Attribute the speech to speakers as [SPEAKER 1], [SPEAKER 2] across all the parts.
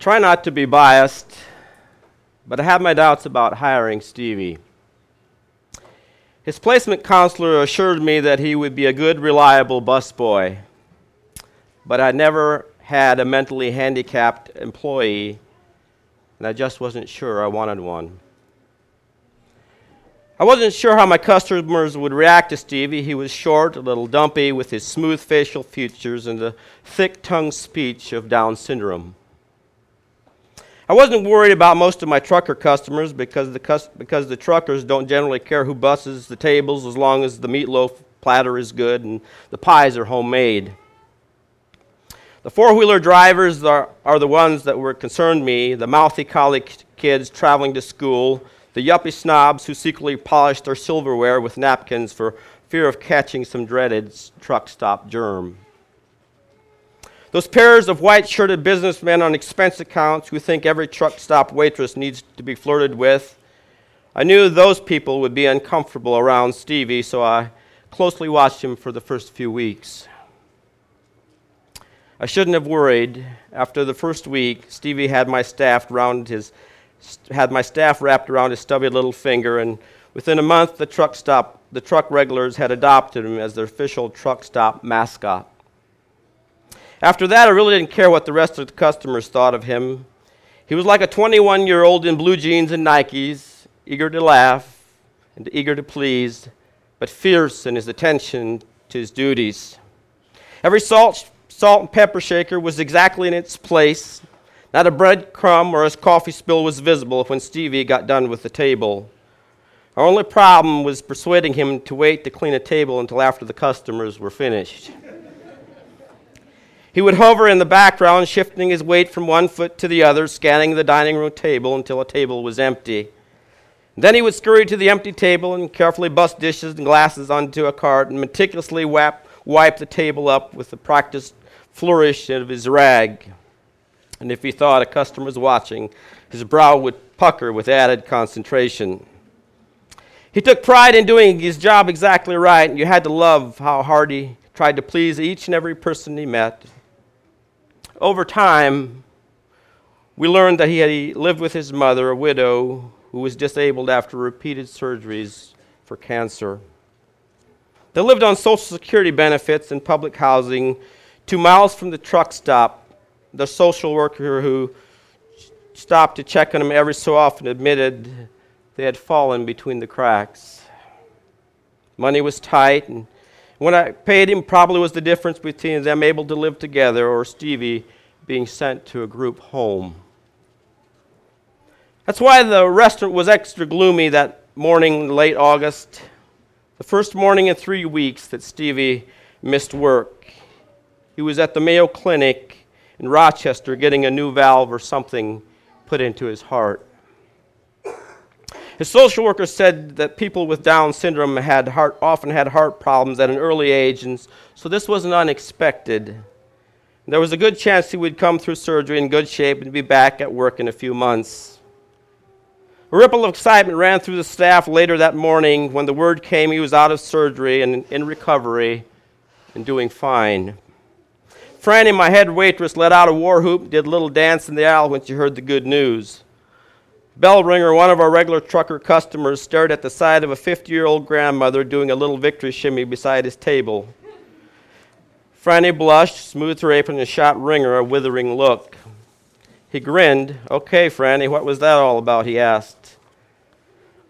[SPEAKER 1] try not to be biased, but I have my doubts about hiring Stevie. His placement counselor assured me that he would be a good, reliable busboy, but I never had a mentally handicapped employee, and I just wasn't sure I wanted one. I wasn't sure how my customers would react to Stevie. He was short, a little dumpy, with his smooth facial features and the thick tongued speech of Down syndrome. I wasn't worried about most of my trucker customers because the, cus- because the truckers don't generally care who busses the tables as long as the meatloaf platter is good and the pies are homemade. The four wheeler drivers are, are the ones that were concerned me the mouthy college kids traveling to school, the yuppie snobs who secretly polished their silverware with napkins for fear of catching some dreaded truck stop germ. Those pairs of white shirted businessmen on expense accounts who think every truck stop waitress needs to be flirted with. I knew those people would be uncomfortable around Stevie, so I closely watched him for the first few weeks. I shouldn't have worried. After the first week, Stevie had my staff around his had my staff wrapped around his stubby little finger, and within a month, the truck stop the truck regulars had adopted him as their official truck stop mascot. After that, I really didn't care what the rest of the customers thought of him. He was like a 21 year old in blue jeans and Nikes, eager to laugh and eager to please, but fierce in his attention to his duties. Every salt, salt and pepper shaker was exactly in its place. Not a bread crumb or a coffee spill was visible when Stevie got done with the table. Our only problem was persuading him to wait to clean a table until after the customers were finished. He would hover in the background, shifting his weight from one foot to the other, scanning the dining room table until a table was empty. Then he would scurry to the empty table and carefully bust dishes and glasses onto a cart and meticulously wap, wipe the table up with the practiced flourish of his rag. And if he thought a customer was watching, his brow would pucker with added concentration. He took pride in doing his job exactly right, and you had to love how hard he tried to please each and every person he met over time, we learned that he had lived with his mother, a widow who was disabled after repeated surgeries for cancer. They lived on Social Security benefits and public housing two miles from the truck stop. The social worker who stopped to check on them every so often admitted they had fallen between the cracks. Money was tight, and what I paid him probably was the difference between them able to live together or Stevie being sent to a group home. That's why the restaurant was extra gloomy that morning, late August, the first morning in three weeks that Stevie missed work. He was at the Mayo Clinic in Rochester getting a new valve or something put into his heart. His social worker said that people with Down syndrome had heart, often had heart problems at an early age, and so this wasn't unexpected. There was a good chance he would come through surgery in good shape and be back at work in a few months. A ripple of excitement ran through the staff later that morning when the word came he was out of surgery and in recovery and doing fine. Franny, my head waitress, let out a war whoop, did a little dance in the aisle when she heard the good news. Bell ringer, one of our regular trucker customers, stared at the side of a 50 year old grandmother doing a little victory shimmy beside his table. Franny blushed, smoothed her apron, and shot Ringer a withering look. He grinned. Okay, Franny, what was that all about? he asked.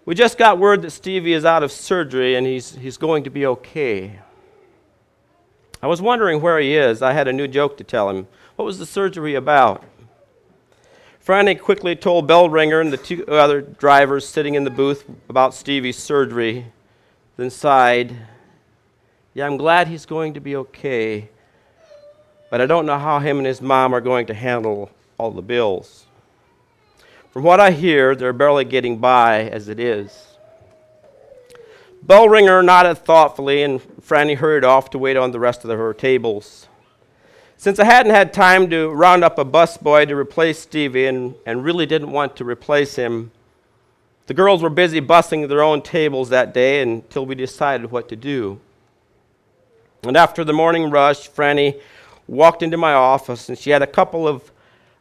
[SPEAKER 1] We just got word that Stevie is out of surgery and he's, he's going to be okay. I was wondering where he is. I had a new joke to tell him. What was the surgery about? Franny quickly told Bellringer and the two other drivers sitting in the booth about Stevie's surgery, then sighed. Yeah, I'm glad he's going to be okay, but I don't know how him and his mom are going to handle all the bills. From what I hear, they're barely getting by as it is. Bellringer nodded thoughtfully, and Franny hurried off to wait on the rest of her tables. Since I hadn't had time to round up a busboy to replace Stevie and, and really didn't want to replace him, the girls were busy bussing their own tables that day until we decided what to do. And after the morning rush, Franny walked into my office and she had a couple of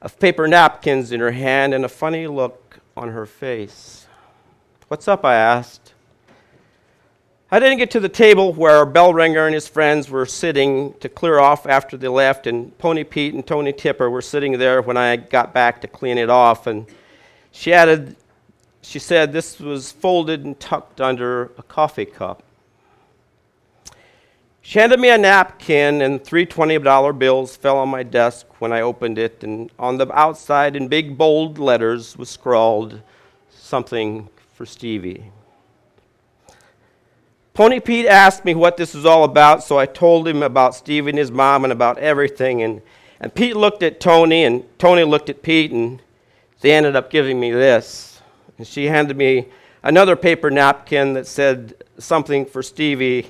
[SPEAKER 1] of paper napkins in her hand and a funny look on her face. What's up? I asked. I didn't get to the table where Bellringer and his friends were sitting to clear off after they left, and Pony Pete and Tony Tipper were sitting there when I got back to clean it off. And she added, she said this was folded and tucked under a coffee cup. She handed me a napkin, and three $20 bills fell on my desk when I opened it, and on the outside, in big bold letters, was scrawled something for Stevie. Pony Pete asked me what this was all about, so I told him about Steve and his mom and about everything. And, and Pete looked at Tony, and Tony looked at Pete, and they ended up giving me this. And she handed me another paper napkin that said something for Stevie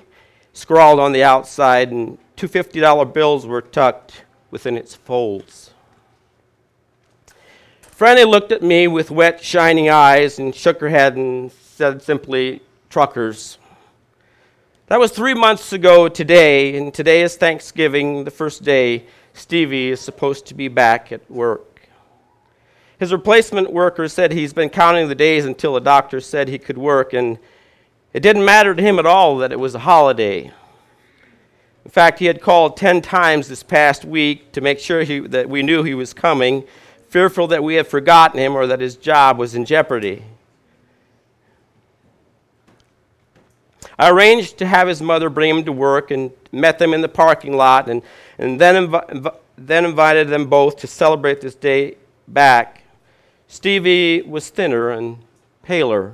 [SPEAKER 1] scrawled on the outside, and two $50 bills were tucked within its folds. Franny looked at me with wet, shining eyes and shook her head and said simply, Truckers. That was three months ago today, and today is Thanksgiving, the first day Stevie is supposed to be back at work. His replacement worker said he's been counting the days until the doctor said he could work, and it didn't matter to him at all that it was a holiday. In fact, he had called 10 times this past week to make sure he, that we knew he was coming, fearful that we had forgotten him or that his job was in jeopardy. I arranged to have his mother bring him to work and met them in the parking lot and, and then, invi- then invited them both to celebrate this day back. Stevie was thinner and paler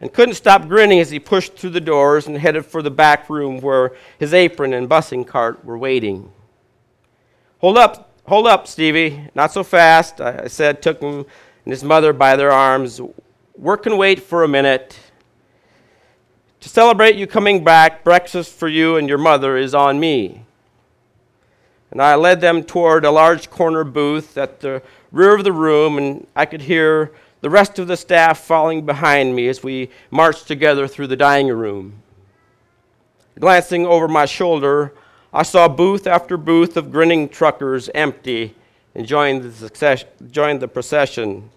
[SPEAKER 1] and couldn't stop grinning as he pushed through the doors and headed for the back room where his apron and busing cart were waiting. Hold up, hold up, Stevie. Not so fast, I said, took him and his mother by their arms. Work can wait for a minute. To celebrate you coming back, breakfast for you and your mother is on me. And I led them toward a large corner booth at the rear of the room, and I could hear the rest of the staff falling behind me as we marched together through the dining room. Glancing over my shoulder, I saw booth after booth of grinning truckers empty and joined the, success- joined the procession.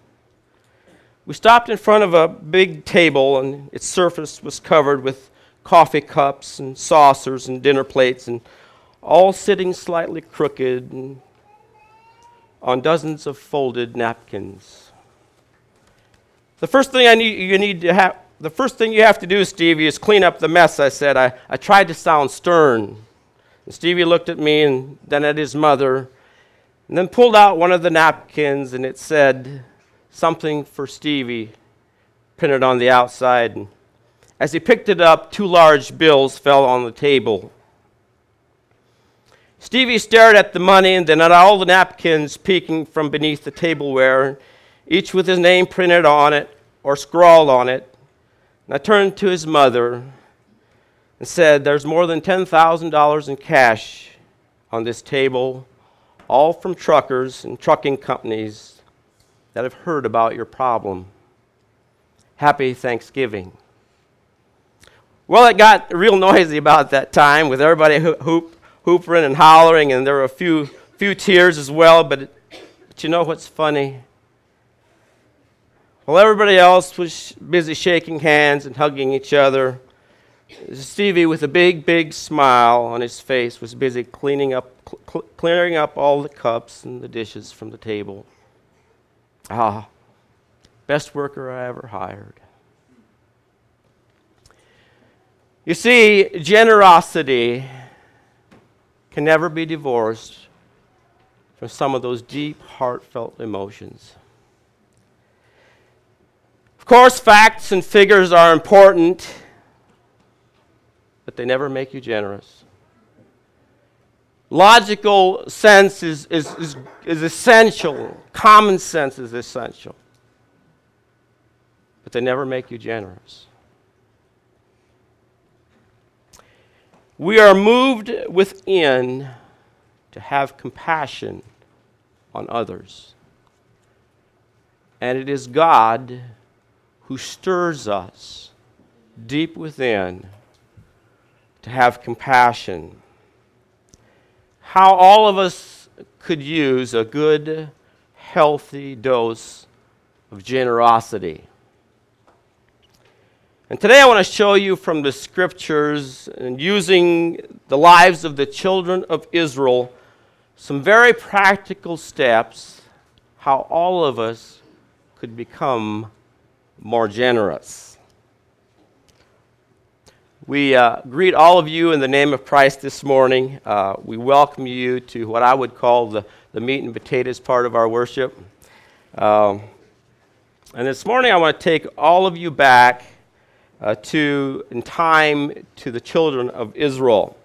[SPEAKER 1] We stopped in front of a big table, and its surface was covered with coffee cups and saucers and dinner plates, and all sitting slightly crooked and on dozens of folded napkins. The first thing I need, you need to have, the first thing you have to do, Stevie, is clean up the mess. I said. I, I tried to sound stern. And Stevie looked at me and then at his mother, and then pulled out one of the napkins, and it said something for Stevie printed on the outside. And as he picked it up, two large bills fell on the table. Stevie stared at the money and then at all the napkins peeking from beneath the tableware each with his name printed on it or scrawled on it. And I turned to his mother and said, There's more than $10,000 in cash on this table, all from truckers and trucking companies that have heard about your problem. Happy Thanksgiving. Well, it got real noisy about that time with everybody hoop, hoopering and hollering, and there were a few, few tears as well. But, but you know what's funny? While everybody else was busy shaking hands and hugging each other, Stevie, with a big, big smile on his face, was busy cleaning up, cl- clearing up all the cups and the dishes from the table. Ah, best worker I ever hired. You see, generosity can never be divorced from some of those deep, heartfelt emotions Of course, facts and figures are important, but they never make you generous. Logical sense is, is, is, is essential, common sense is essential, but they never make you generous. We are moved within to have compassion on others. And it is God who stirs us deep within to have compassion. How all of us could use a good, healthy dose of generosity. And today I want to show you from the scriptures and using the lives of the children of Israel some very practical steps how all of us could become more generous. We uh, greet all of you in the name of Christ this morning. Uh, we welcome you to what I would call the, the meat and potatoes part of our worship. Um, and this morning I want to take all of you back uh, to, in time, to the children of Israel.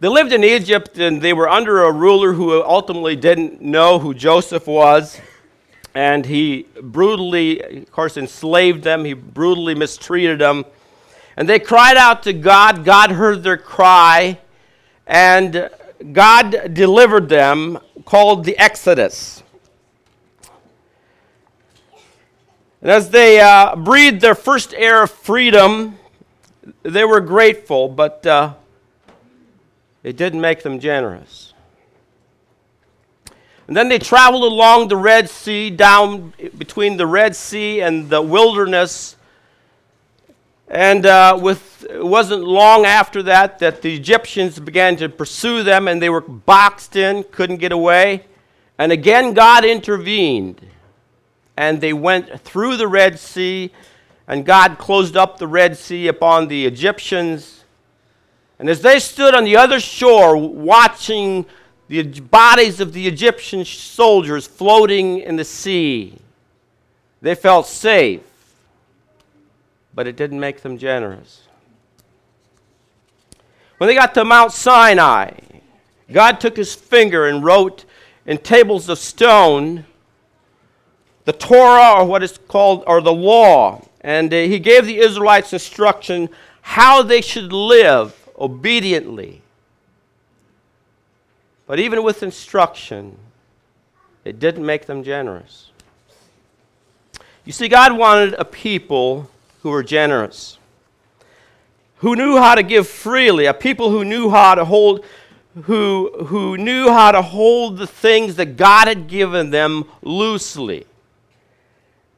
[SPEAKER 1] They lived in Egypt and they were under a ruler who ultimately didn't know who Joseph was. And he brutally, of course, enslaved them. He brutally mistreated them. And they cried out to God. God heard their cry. And God delivered them, called the Exodus. And as they uh, breathed their first air of freedom, they were grateful, but uh, it didn't make them generous. And then they traveled along the Red Sea, down between the Red Sea and the wilderness. And uh, with, it wasn't long after that that the Egyptians began to pursue them, and they were boxed in, couldn't get away. And again, God intervened, and they went through the Red Sea, and God closed up the Red Sea upon the Egyptians and as they stood on the other shore watching the bodies of the Egyptian soldiers floating in the sea, they felt safe, but it didn't make them generous. When they got to Mount Sinai, God took his finger and wrote in tables of stone the Torah, or what is called, or the law. And uh, he gave the Israelites instruction how they should live obediently. But even with instruction, it didn't make them generous. You see, God wanted a people who were generous, who knew how to give freely, a people who knew how to hold, who, who knew how to hold the things that God had given them loosely,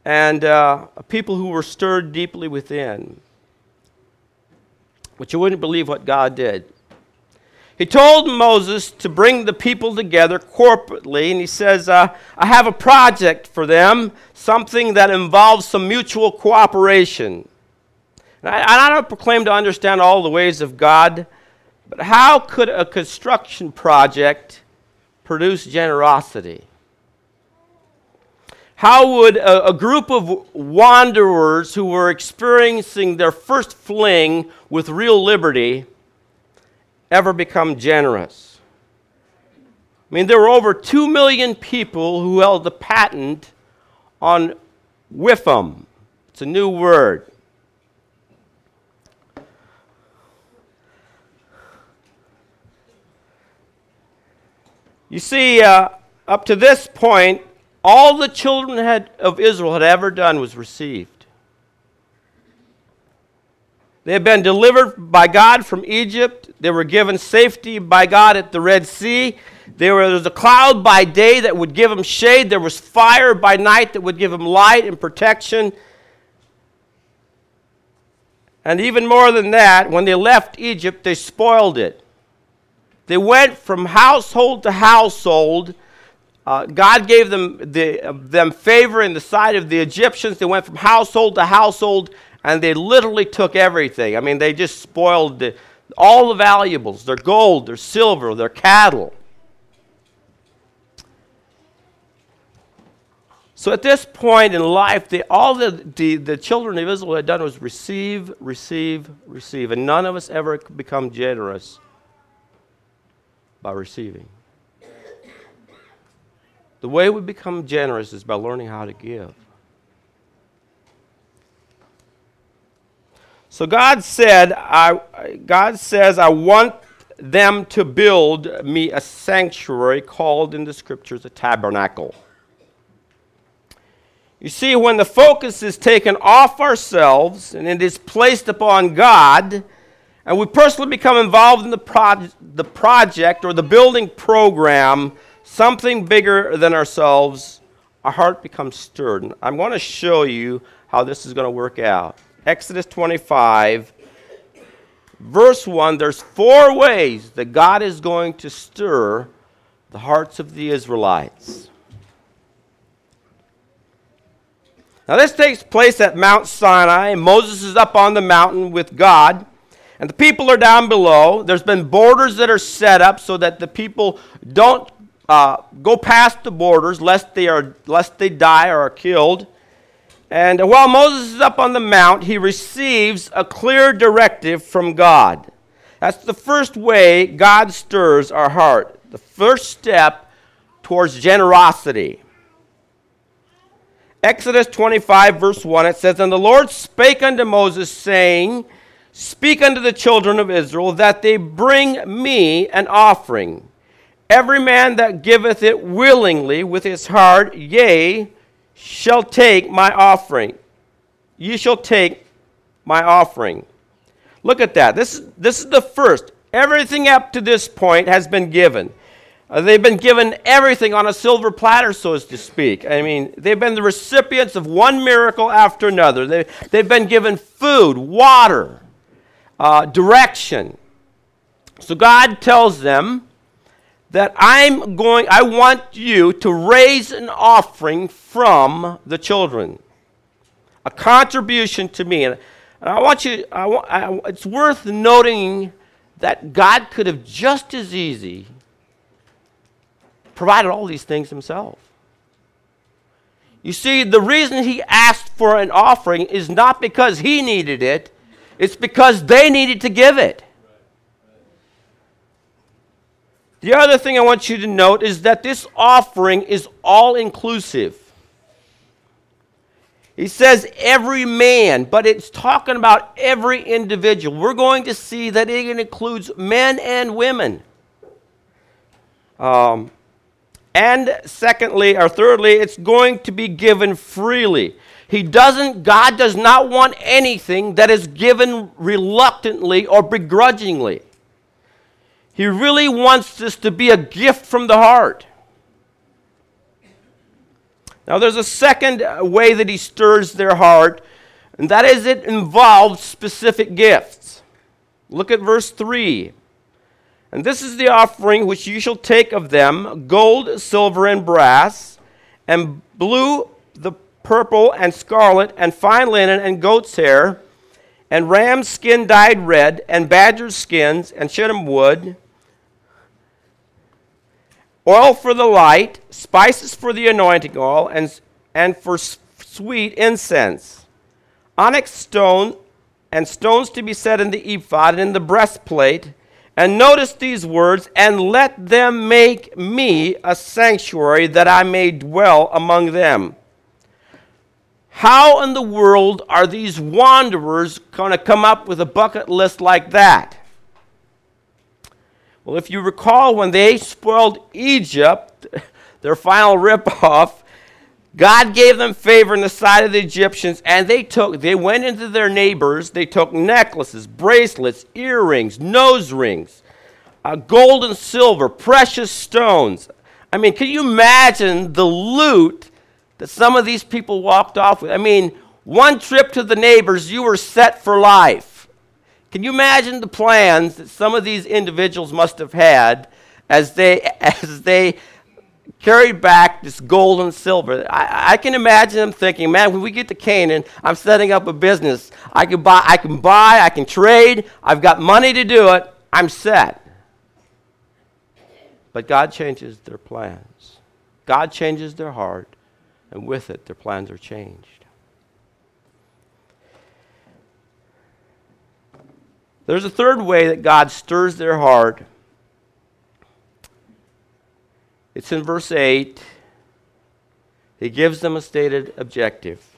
[SPEAKER 1] and uh, people who were stirred deeply within. But you wouldn't believe what God did. He told Moses to bring the people together corporately, and he says, uh, I have a project for them, something that involves some mutual cooperation. And I, I don't proclaim to understand all the ways of God, but how could a construction project produce generosity? How would a, a, group of wanderers who were experiencing their first fling with real liberty ever become generous? I mean, there were over 2 million people who held the patent on WIFM. It's a new word. You see, uh, up to this point, all the children had, of Israel had ever done was received. They had been delivered by God from Egypt. They were given safety by God at the Red Sea. There was a cloud by day that would give them shade. There was fire by night that would give them light and protection. And even more than that, when they left Egypt, they spoiled it. They went from household to household uh, God gave them, the, them favor in the sight of the Egyptians. They went from household to household and they literally took everything. I mean, they just spoiled the, all the valuables their gold, their silver, their cattle. So at this point in life, all the, the, the children of Israel had done was receive, receive, receive. And none of us ever become generous by receiving. The way we become generous is by learning how to give. So God said, I, God says, I want them to build me a sanctuary called in the scriptures a tabernacle. You see, when the focus is taken off ourselves and it is placed upon God, and we personally become involved in the, pro- the project or the building program, something bigger than ourselves, our heart becomes stirred. And I'm going to show you how this is going to work out. Exodus 25, verse 1, there's four ways that God is going to stir the hearts of the Israelites. Now, this takes place at Mount Sinai. Moses is up on the mountain with God, and the people are down below. There's been borders that are set up so that the people don't uh, go past the borders lest they, are, lest they die or are killed. And while Moses is up on the mount, he receives a clear directive from God. That's the first way God stirs our heart, the first step towards generosity. Exodus 25, verse 1, it says, And the Lord spake unto Moses, saying, Speak unto the children of Israel that they bring me an offering. Every man that giveth it willingly with his heart, yea, shall take my offering. Ye shall take my offering. Look at that. This, this is the first. Everything up to this point has been given. Uh, they've been given everything on a silver platter, so as to speak. I mean, they've been the recipients of one miracle after another. They, they've been given food, water, uh, direction. So God tells them that I'm going, I want you to raise an offering from the children, a contribution to me. And, I want you, I, I, it's worth noting that God could have just as easy provided all these things himself. You see, the reason he asked for an offering is not because he needed it, it's because they needed to give it. The other thing I want you to note is that this offering is all inclusive. He says every man, but it's talking about every individual. We're going to see that it includes men and women. Um, and secondly, or thirdly, it's going to be given freely. He doesn't, God does not want anything that is given reluctantly or begrudgingly. He really wants this to be a gift from the heart. Now, there's a second way that he stirs their heart, and that is it involves specific gifts. Look at verse 3. And this is the offering which you shall take of them gold, silver, and brass, and blue, the purple, and scarlet, and fine linen, and goat's hair, and ram's skin dyed red, and badger's skins, and shittim wood, oil for the light, spices for the anointing oil, and, and for sweet incense, onyx stone, and stones to be set in the ephod and in the breastplate and notice these words, and let them make me a sanctuary that I may dwell among them. How in the world are these wanderers going to come up with a bucket list like that? Well, if you recall, when they spoiled Egypt, their final ripoff, God gave them favor in the sight of the Egyptians, and they took, they went into their neighbors, they took necklaces, bracelets, earrings, nose rings, uh, gold and silver, precious stones. I mean, can you imagine the loot that some of these people walked off with? I mean, one trip to the neighbors, you were set for life. Can you imagine the plans that some of these individuals must have had as they, as they carried back this gold and silver. I, I, can imagine them thinking, man, when we get to Canaan, I'm setting up a business. I can buy, I can buy, I can trade, I've got money to do it, I'm set. But God changes their plans. God changes their heart, and with it, their plans are changed. There's a third way that God stirs their heart It's in verse 8. He gives them a stated objective.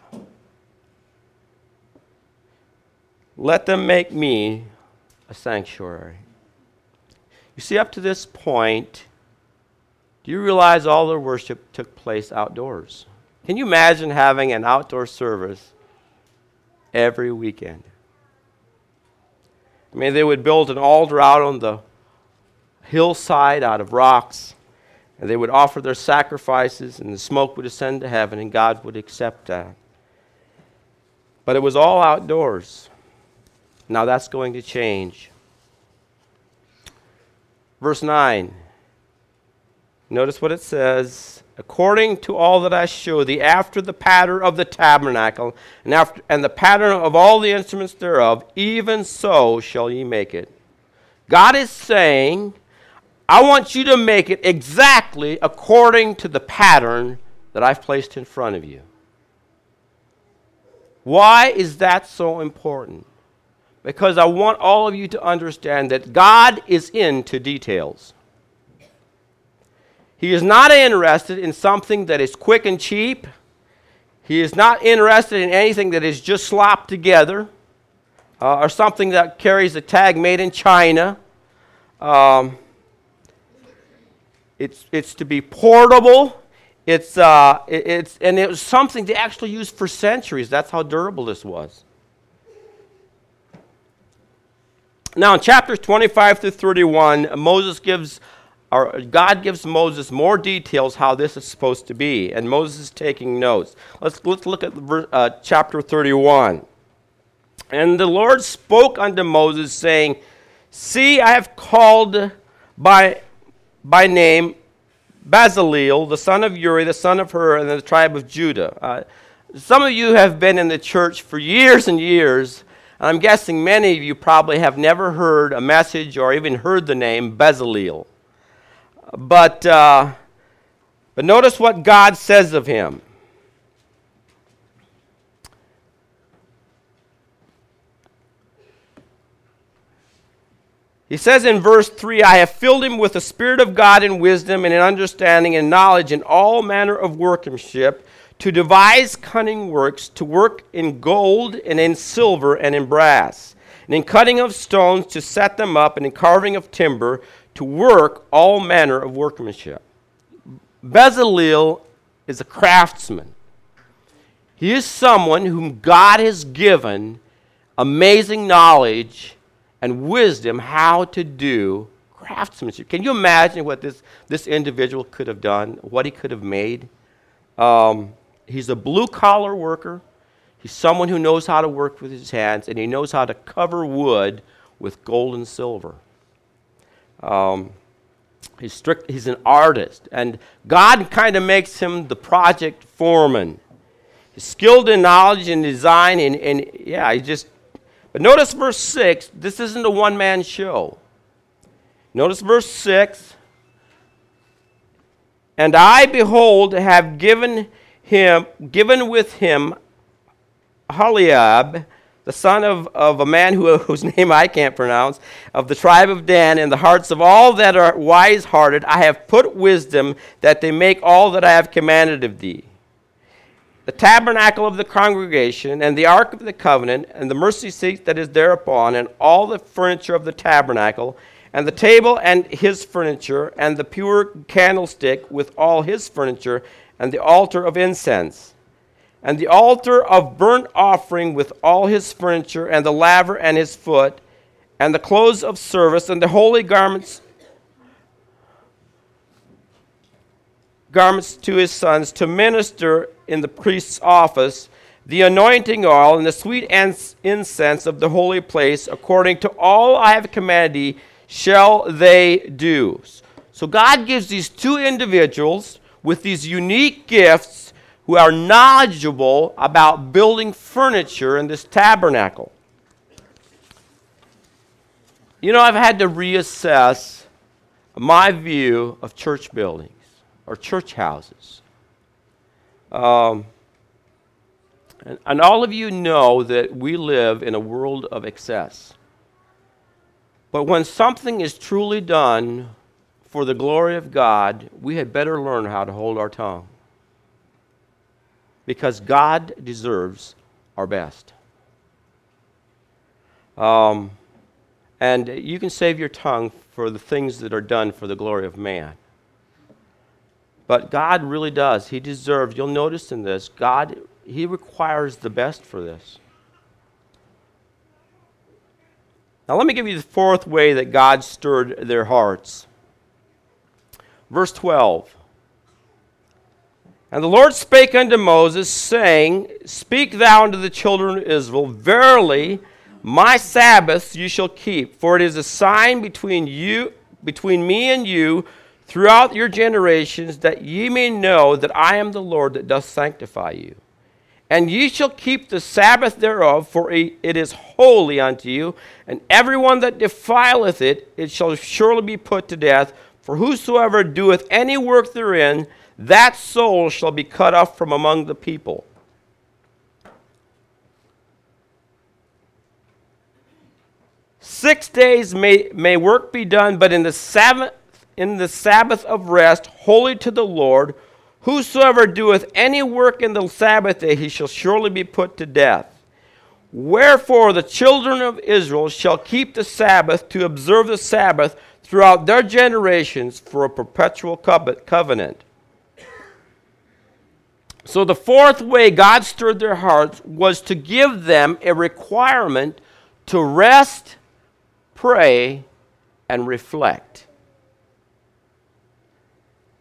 [SPEAKER 1] Let them make me a sanctuary. You see, up to this point, do you realize all their worship took place outdoors? Can you imagine having an outdoor service every weekend? I mean, they would build an altar out on the hillside out of rocks, and they would offer their sacrifices, and the smoke would ascend to heaven, and God would accept that. But it was all outdoors. Now that's going to change. Verse 9. Notice what it says. According to all that I show thee, after the pattern of the tabernacle, and, after, and the pattern of all the instruments thereof, even so shall ye make it. God is saying, I want you to make it exactly according to the pattern that I've placed in front of you. Why is that so important? Because I want all of you to understand that God is into details. He is not interested in something that is quick and cheap. He is not interested in anything that is just slopped together uh, or something that carries a tag made in China. Um, it's, it's to be portable. It's, uh, it, it's, and it was something they actually used for centuries. That's how durable this was. Now, in chapters 25 through 31, Moses gives, God gives Moses more details how this is supposed to be, and Moses is taking notes. Let's, let's look at uh, chapter 31. And the Lord spoke unto Moses, saying, See, I have called by by name Bezaleel, the son of Uri, the son of Hur, and the tribe of Judah. Uh, some of you have been in the church for years and years, and I'm guessing many of you probably have never heard a message or even heard the name Bezaleel. But, uh, but notice what God says of him. He says in verse 3 I have filled him with the Spirit of God in wisdom and in understanding and knowledge and all manner of workmanship, to devise cunning works, to work in gold and in silver and in brass, and in cutting of stones to set them up, and in carving of timber, to work all manner of workmanship. Bezaleel is a craftsman. He is someone whom God has given amazing knowledge and wisdom how to do craftsmanship. Can you imagine what this, this individual could have done, what he could have made? Um, he's a blue collar worker. He's someone who knows how to work with his hands, and he knows how to cover wood with gold and silver. Um, he's, strict, he's an artist, and God kind of makes him the project foreman. He's skilled in knowledge and design, and, and yeah, he just but notice verse 6. This isn't a one man show. Notice verse 6. And I, behold, have given him, given with him Holiab, the son of, of a man who, whose name I can't pronounce, of the tribe of Dan, in the hearts of all that are wise hearted. I have put wisdom that they make all that I have commanded of thee the tabernacle of the congregation, and the ark of the covenant, and the mercy seat that is thereupon, and all the furniture of the tabernacle, and the table and his furniture, and the pure candlestick with all his furniture, and the altar of incense, and the altar of burnt offering with all his furniture, and the laver and his foot, and the clothes of service, and the holy garments garments to his sons to minister in the priest's office the anointing oil and the sweet incense of the holy place, according to all I have commanded thee, shall they do. So God gives these two individuals with these unique gifts who are knowledgeable about building furniture in this tabernacle. You know, I've had to reassess my view of church buildings or church houses. Um, and, and all of you know that we live in a world of excess. But when something is truly done for the glory of God, we had better learn how to hold our tongue. Because God deserves our best. Um, and you can save your tongue for the things that are done for the glory of man. But God really does. He deserves, you'll notice in this, God, He requires the best for this. Now, let me give you the fourth way that God stirred their hearts. Verse 12. And the Lord spake unto Moses, saying, Speak thou unto the children of Israel, Verily, my Sabbaths you shall keep, for it is a sign between you, between me and you, throughout your generations, that ye may know that I am the Lord that doth sanctify you. And ye shall keep the Sabbath thereof, for it is holy unto you. And everyone that defileth it, it shall surely be put to death. For whosoever doeth any work therein, that soul shall be cut off from among the people. Six days may, may work be done, but in the Sabbath, in the Sabbath of rest, holy to the Lord, Whosoever doeth any work in the Sabbath day, he shall surely be put to death. Wherefore the children of Israel shall keep the Sabbath to observe the Sabbath throughout their generations for a perpetual covenant. So the fourth way God stirred their hearts was to give them a requirement to rest, pray, and reflect.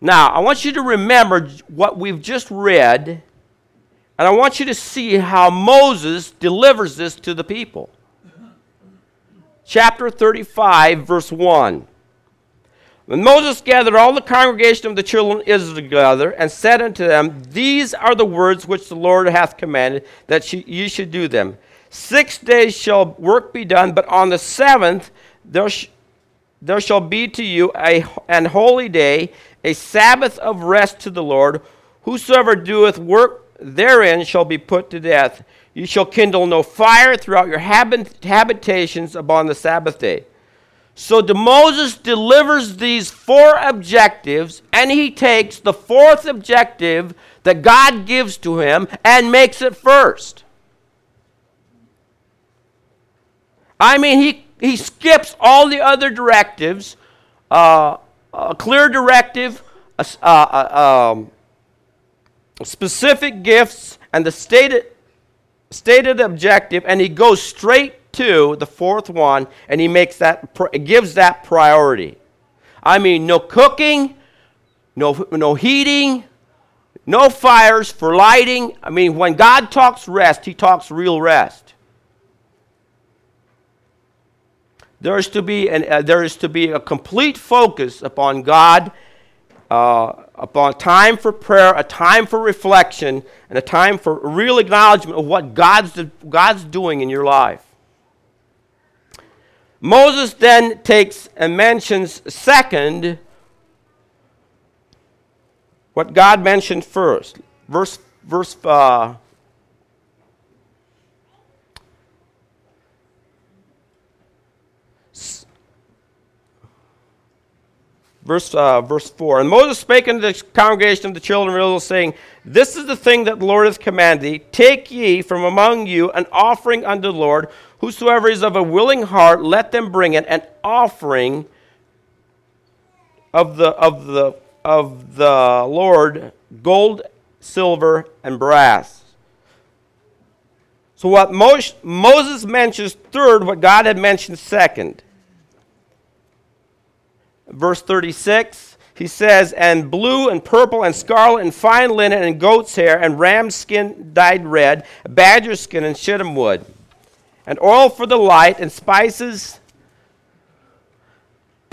[SPEAKER 1] Now, I want you to remember what we've just read, and I want you to see how Moses delivers this to the people. Chapter 35, verse 1. When Moses gathered all the congregation of the children of Israel together and said unto them, These are the words which the Lord hath commanded, that ye should do them. Six days shall work be done, but on the seventh there, sh- there shall be to you a, an holy day, a Sabbath of rest to the Lord. Whosoever doeth work therein shall be put to death. You shall kindle no fire throughout your habit- habitations upon the Sabbath day. So de Moses delivers these four objectives, and he takes the fourth objective that God gives to him and makes it first. I mean, he, he skips all the other directives. Uh, a clear directive, a, uh, um, specific gifts, and the stated, stated objective, and he goes straight to the fourth one, and he makes that gives that priority. I mean, no cooking, no, no heating, no fires for lighting. I mean, when God talks rest, he talks real rest. there is to be, an, uh, there is to be a complete focus upon God, uh, upon time for prayer, a time for reflection, and a time for real acknowledgement of what God's, God's doing in your life. Moses then takes and mentions second what God mentioned first. Verse, verse uh, Verse, uh, verse 4 And Moses spake unto the congregation of the children of Israel, saying, This is the thing that the Lord hath commanded thee. Take ye from among you an offering unto the Lord. Whosoever is of a willing heart, let them bring it, an offering of the, of the, of the Lord, gold, silver, and brass. So, what Moses mentions third, what God had mentioned second verse 36, he says, And blue and purple and scarlet and fine linen and goat's hair and ram's skin dyed red, badger skin and shittim wood, and oil for the light and spices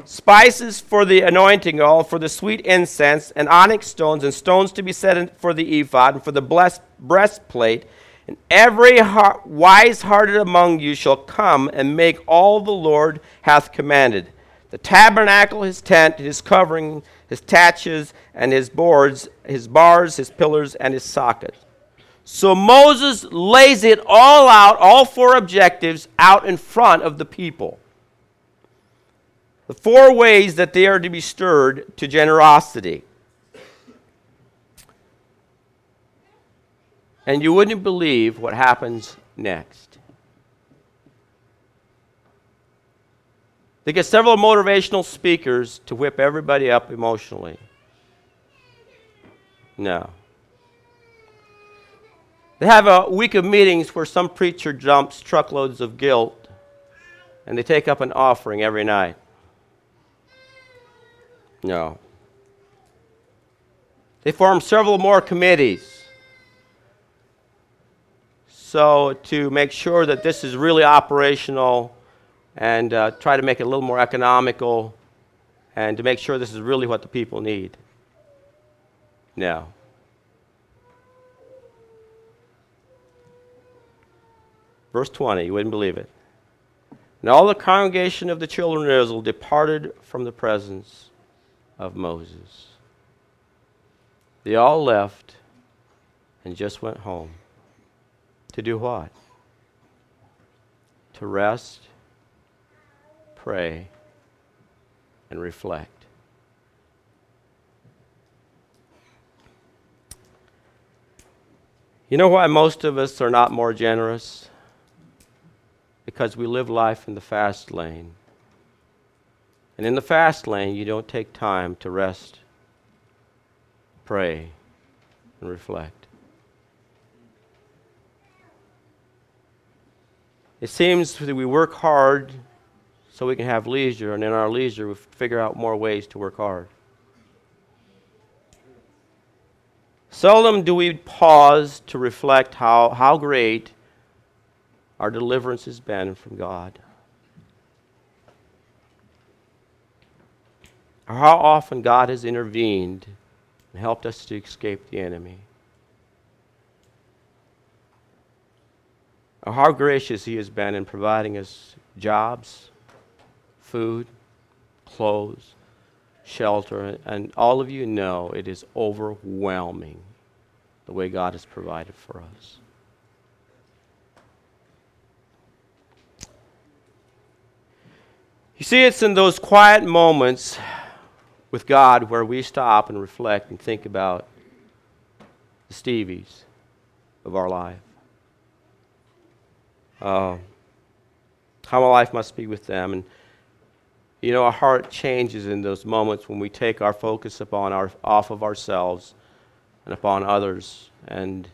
[SPEAKER 1] spices for the anointing oil, for the sweet incense, and onyx stones, and stones to be set for the ephod, and for the blessed breastplate. And every heart, wise hearted among you shall come and make all the Lord hath commanded the tabernacle, his tent, his covering, his taches, and his boards, his bars, his pillars, and his sockets. So Moses lays it all out, all four objectives, out in front of the people. The four ways that they are to be stirred to generosity. And you wouldn't believe what happens next. They get several motivational speakers to whip everybody up emotionally. No. They have a week of meetings where some preacher dumps truckloads of guilt and they take up an offering every night. No. They form several more committees. So, to make sure that this is really operational and uh, try to make it a little more economical and to make sure this is really what the people need. No. Verse 20, you wouldn't believe it. And all the congregation of the children of Israel departed from the presence of Moses. They all left and just went home. To do what? To rest, pray, and reflect. You know why most of us are not more generous? Because we live life in the fast lane. And in the fast lane, you don't take time to rest, pray, and reflect. It seems that we work hard so we can have leisure, and in our leisure, we figure out more ways to work hard. Seldom do we pause to reflect how, how great our deliverance has been from God. Or how often God has intervened and helped us to escape the enemy. Or how gracious He has been in providing us jobs, food, clothes, shelter, and all of you know it is overwhelming the way God has provided for us. You see, it's in those quiet moments with God where we stop and reflect and think about the Stevies of our life. Uh, how my life must be with them. And you know, our heart changes in those moments when we take our focus upon our, off of ourselves and upon others. And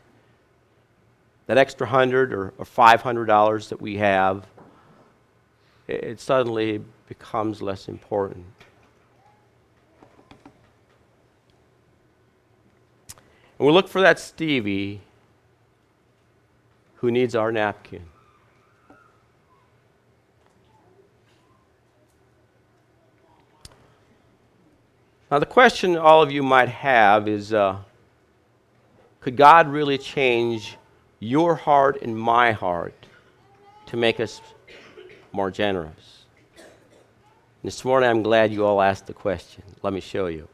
[SPEAKER 1] that extra hundred or, or five hundred dollars that we have, it, it suddenly becomes less important. And we look for that Stevie who needs our napkin. Now, the question all of you might have is uh, could God really change your heart and my heart to make us more generous? This morning, I'm glad you all asked the question. Let me show you.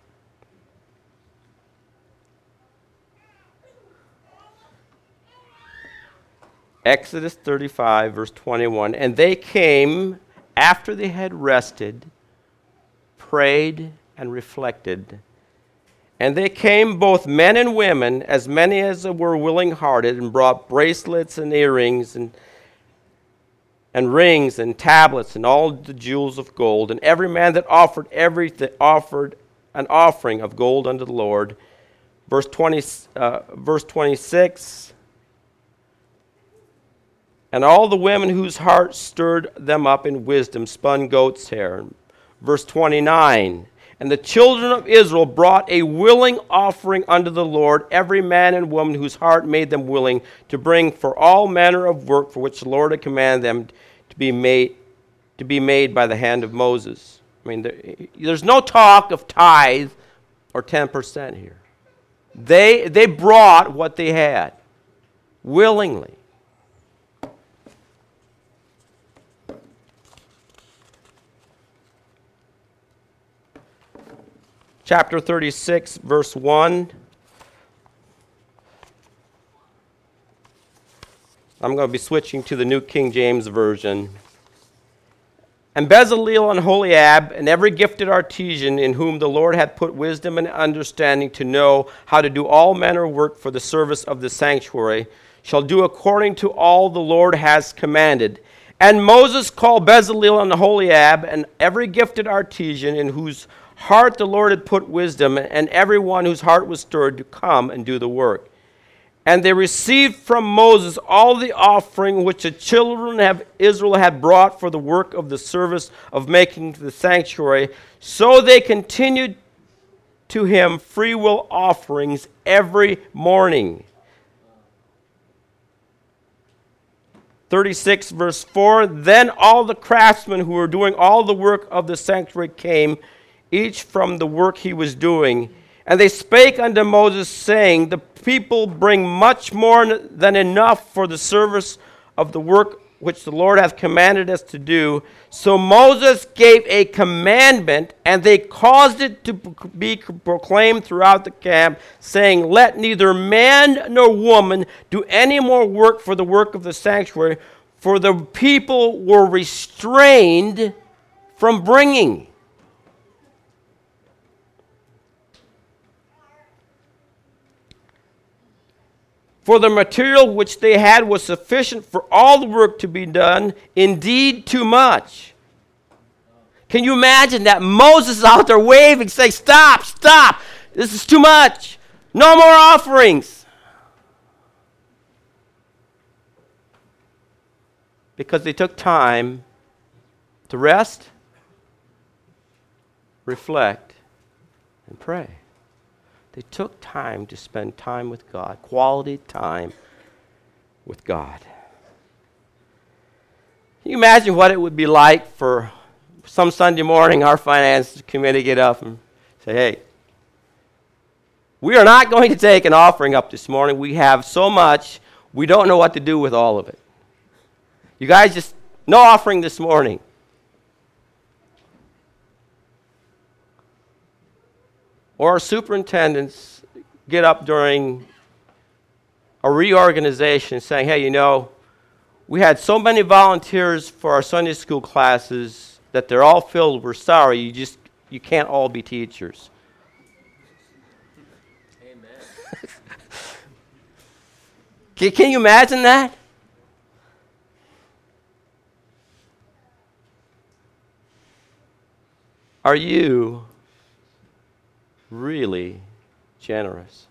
[SPEAKER 1] Exodus 35, verse 21. And they came after they had rested, prayed, and reflected. And they came, both men and women, as many as were willing hearted, and brought bracelets and earrings and, and rings and tablets and all the jewels of gold. And every man that offered everything offered an offering of gold unto the Lord. Verse, 20, uh, verse 26 And all the women whose hearts stirred them up in wisdom spun goat's hair. Verse 29 and the children of Israel brought a willing offering unto the Lord, every man and woman whose heart made them willing to bring for all manner of work for which the Lord had commanded them to be made, to be made by the hand of Moses. I mean, there, there's no talk of tithe or 10% here. They, they brought what they had willingly. Chapter 36, verse 1. I'm going to be switching to the New King James Version. And Bezaleel and Holiab, and every gifted artisan in whom the Lord hath put wisdom and understanding to know how to do all manner of work for the service of the sanctuary, shall do according to all the Lord has commanded. And Moses called Bezaleel and Holiab, and every gifted artisan in whose heart the Lord had put wisdom, and everyone whose heart was stirred to come and do the work. And they received from Moses all the offering which the children of Israel had brought for the work of the service of making the sanctuary. So they continued to him free will offerings every morning. 36, verse 4 Then all the craftsmen who were doing all the work of the sanctuary came, each from the work he was doing. And they spake unto Moses, saying, The people bring much more than enough for the service of the work which the Lord hath commanded us to do. So Moses gave a commandment, and they caused it to be proclaimed throughout the camp, saying, Let neither man nor woman do any more work for the work of the sanctuary, for the people were restrained from bringing. For the material which they had was sufficient for all the work to be done, indeed, too much. Can you imagine that Moses is out there waving, saying, Stop, stop, this is too much, no more offerings. Because they took time to rest, reflect, and pray. They took time to spend time with God, quality time with God. Can you imagine what it would be like for some Sunday morning our finance committee get up and say, hey, we are not going to take an offering up this morning. We have so much, we don't know what to do with all of it. You guys just, no offering this morning. Or our superintendents get up during a reorganization saying, hey, you know, we had so many volunteers for our Sunday school classes that they're all filled. We're sorry, you just you can't all be teachers. Amen. can, can you imagine that? Are you really generous.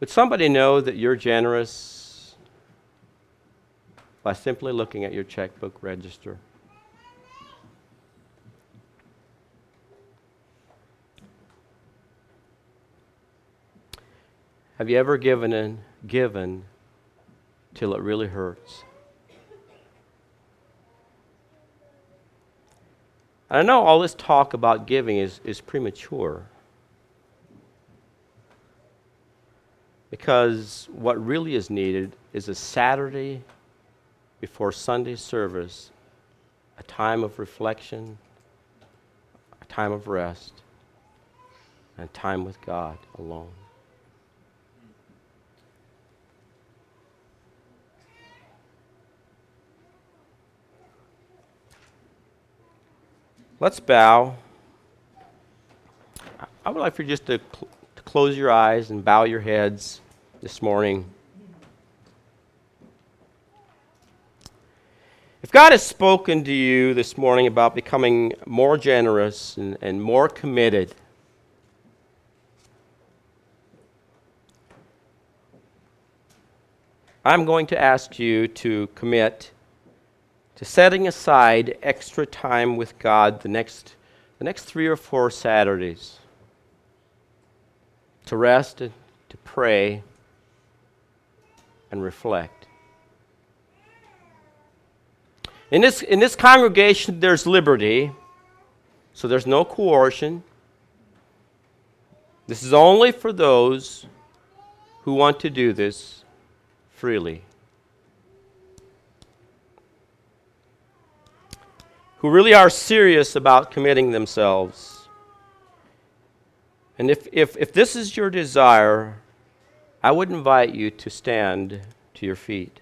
[SPEAKER 1] Would somebody know that you're generous by simply looking at your checkbook register? Have you ever given and given till it really hurts? I know all this talk about giving is, is premature. Because what really is needed is a Saturday before Sunday service, a time of reflection, a time of rest, and time with God alone. Let's bow. I would like for you just to, cl- to close your eyes and bow your heads this morning. If God has spoken to you this morning about becoming more generous and, and more committed, I'm going to ask you to commit to setting aside extra time with God the next, the next three or four Saturdays to rest, to pray, and reflect. In this, in this congregation, there's liberty, so there's no coercion. This is only for those who want to do this freely. Who really are serious about committing themselves. And if, if, if this is your desire, I would invite you to stand to your feet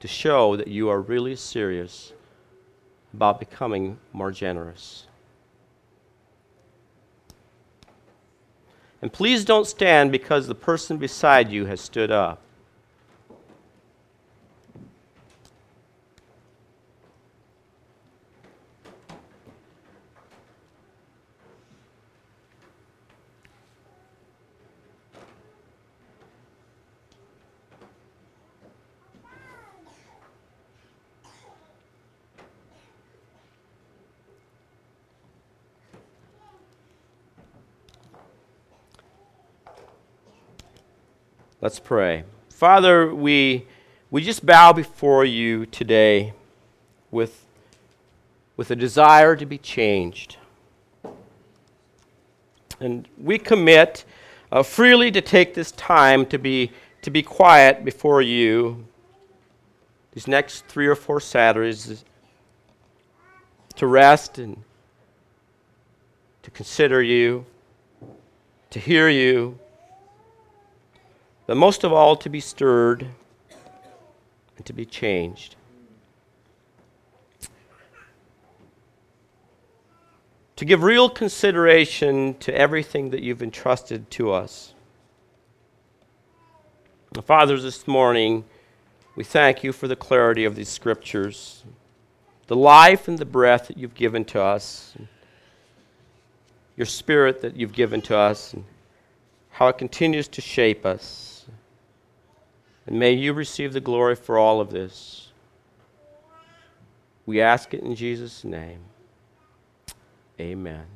[SPEAKER 1] to show that you are really serious about becoming more generous. And please don't stand because the person beside you has stood up. Let's pray. Father, we, we just bow before you today with, with a desire to be changed. And we commit uh, freely to take this time to be, to be quiet before you these next three or four Saturdays to rest and to consider you, to hear you, but most of all to be stirred and to be changed. To give real consideration to everything that you've entrusted to us. Fathers, this morning, we thank you for the clarity of these scriptures, the life and the breath that you've given to us, your spirit that you've given to us, and how it continues to shape us. And may you receive the glory for all of this. We ask it in Jesus' name. Amen.